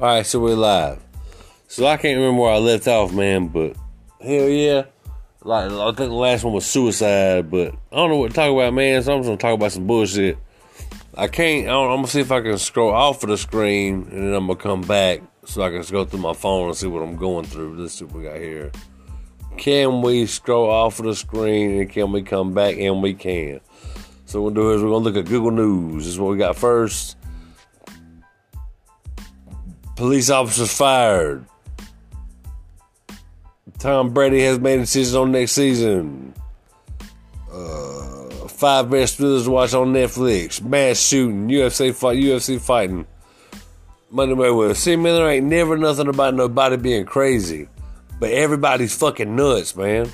All right, so we're live. So I can't remember where I left off, man, but hell yeah. Like I think the last one was suicide, but I don't know what to talk about, man. So I'm just gonna talk about some bullshit. I can't. I am gonna see if I can scroll off of the screen, and then I'm gonna come back so I can go through my phone and see what I'm going through. Let's see what we got here. Can we scroll off of the screen and can we come back? And we can. So what we'll do is we're gonna look at Google News. This is what we got first. Police officers fired. Tom Brady has made a decision on next season. Uh, five best thrillers to watch on Netflix. Mass shooting, UFC fight, UFC fighting. Monday Mayweather. See, man, there ain't never nothing about nobody being crazy, but everybody's fucking nuts, man.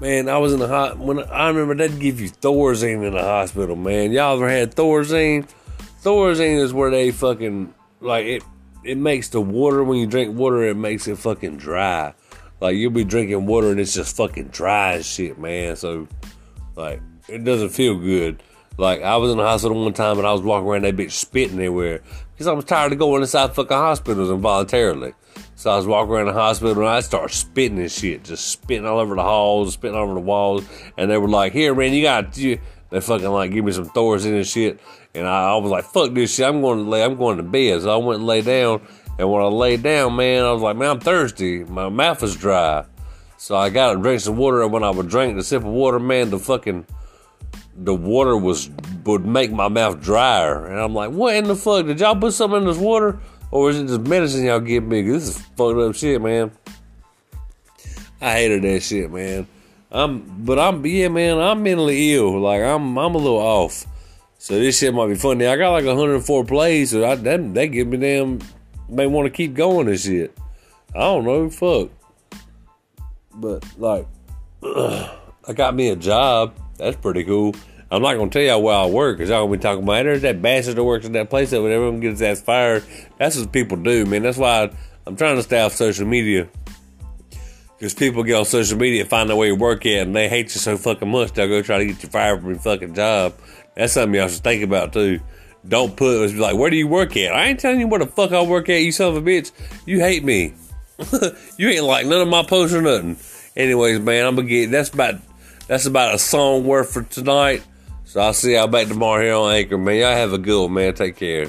Man, I was in the hot when I remember they'd give you Thorazine in the hospital, man. Y'all ever had Thorazine? Thorazine is where they fucking like it it makes the water when you drink water it makes it fucking dry. Like you'll be drinking water and it's just fucking dry as shit man. So like it doesn't feel good. Like i was in the hospital one time and i was walking around that bitch spitting everywhere. Because i was tired of going inside fucking hospitals involuntarily. So i was walking around the hospital and i started spitting and shit just spitting all over the halls spitting all over the walls. And they were like here man you got you they fucking like give me some Thorazine and shit. And I, I, was like, fuck this shit. I'm going to lay, I'm going to bed. So I went and lay down. And when I lay down, man, I was like, man, I'm thirsty. My mouth is dry. So I got to drink some water. And when I would drink the sip of water, man, the fucking, the water was, would make my mouth drier. And I'm like, what in the fuck? Did y'all put something in this water? Or is it just medicine y'all give me? This is fucked up shit, man. I hated that shit, man. I'm, but I'm, yeah, man, I'm mentally ill. Like I'm, I'm a little off. So this shit might be funny. I got like 104 plays, so I, that that give me damn may want to keep going and shit. I don't know, fuck. But like, ugh, I got me a job. That's pretty cool. I'm not gonna tell y'all where I work because y'all gonna be talking about there's that bastard that works in that place that whenever everyone gets ass fired. That's what people do, man. That's why I, I'm trying to stay off social media because people get on social media and find out where you work at and they hate you so fucking much they'll go try to get you fired from your fucking job. That's something y'all should think about too. Don't put it like where do you work at? I ain't telling you where the fuck I work at, you son of a bitch. You hate me. you ain't like none of my posts or nothing. Anyways, man, I'm gonna get that's about that's about a song worth for tonight. So I'll see y'all back tomorrow here on Anchor, man. Y'all have a good one, man. Take care.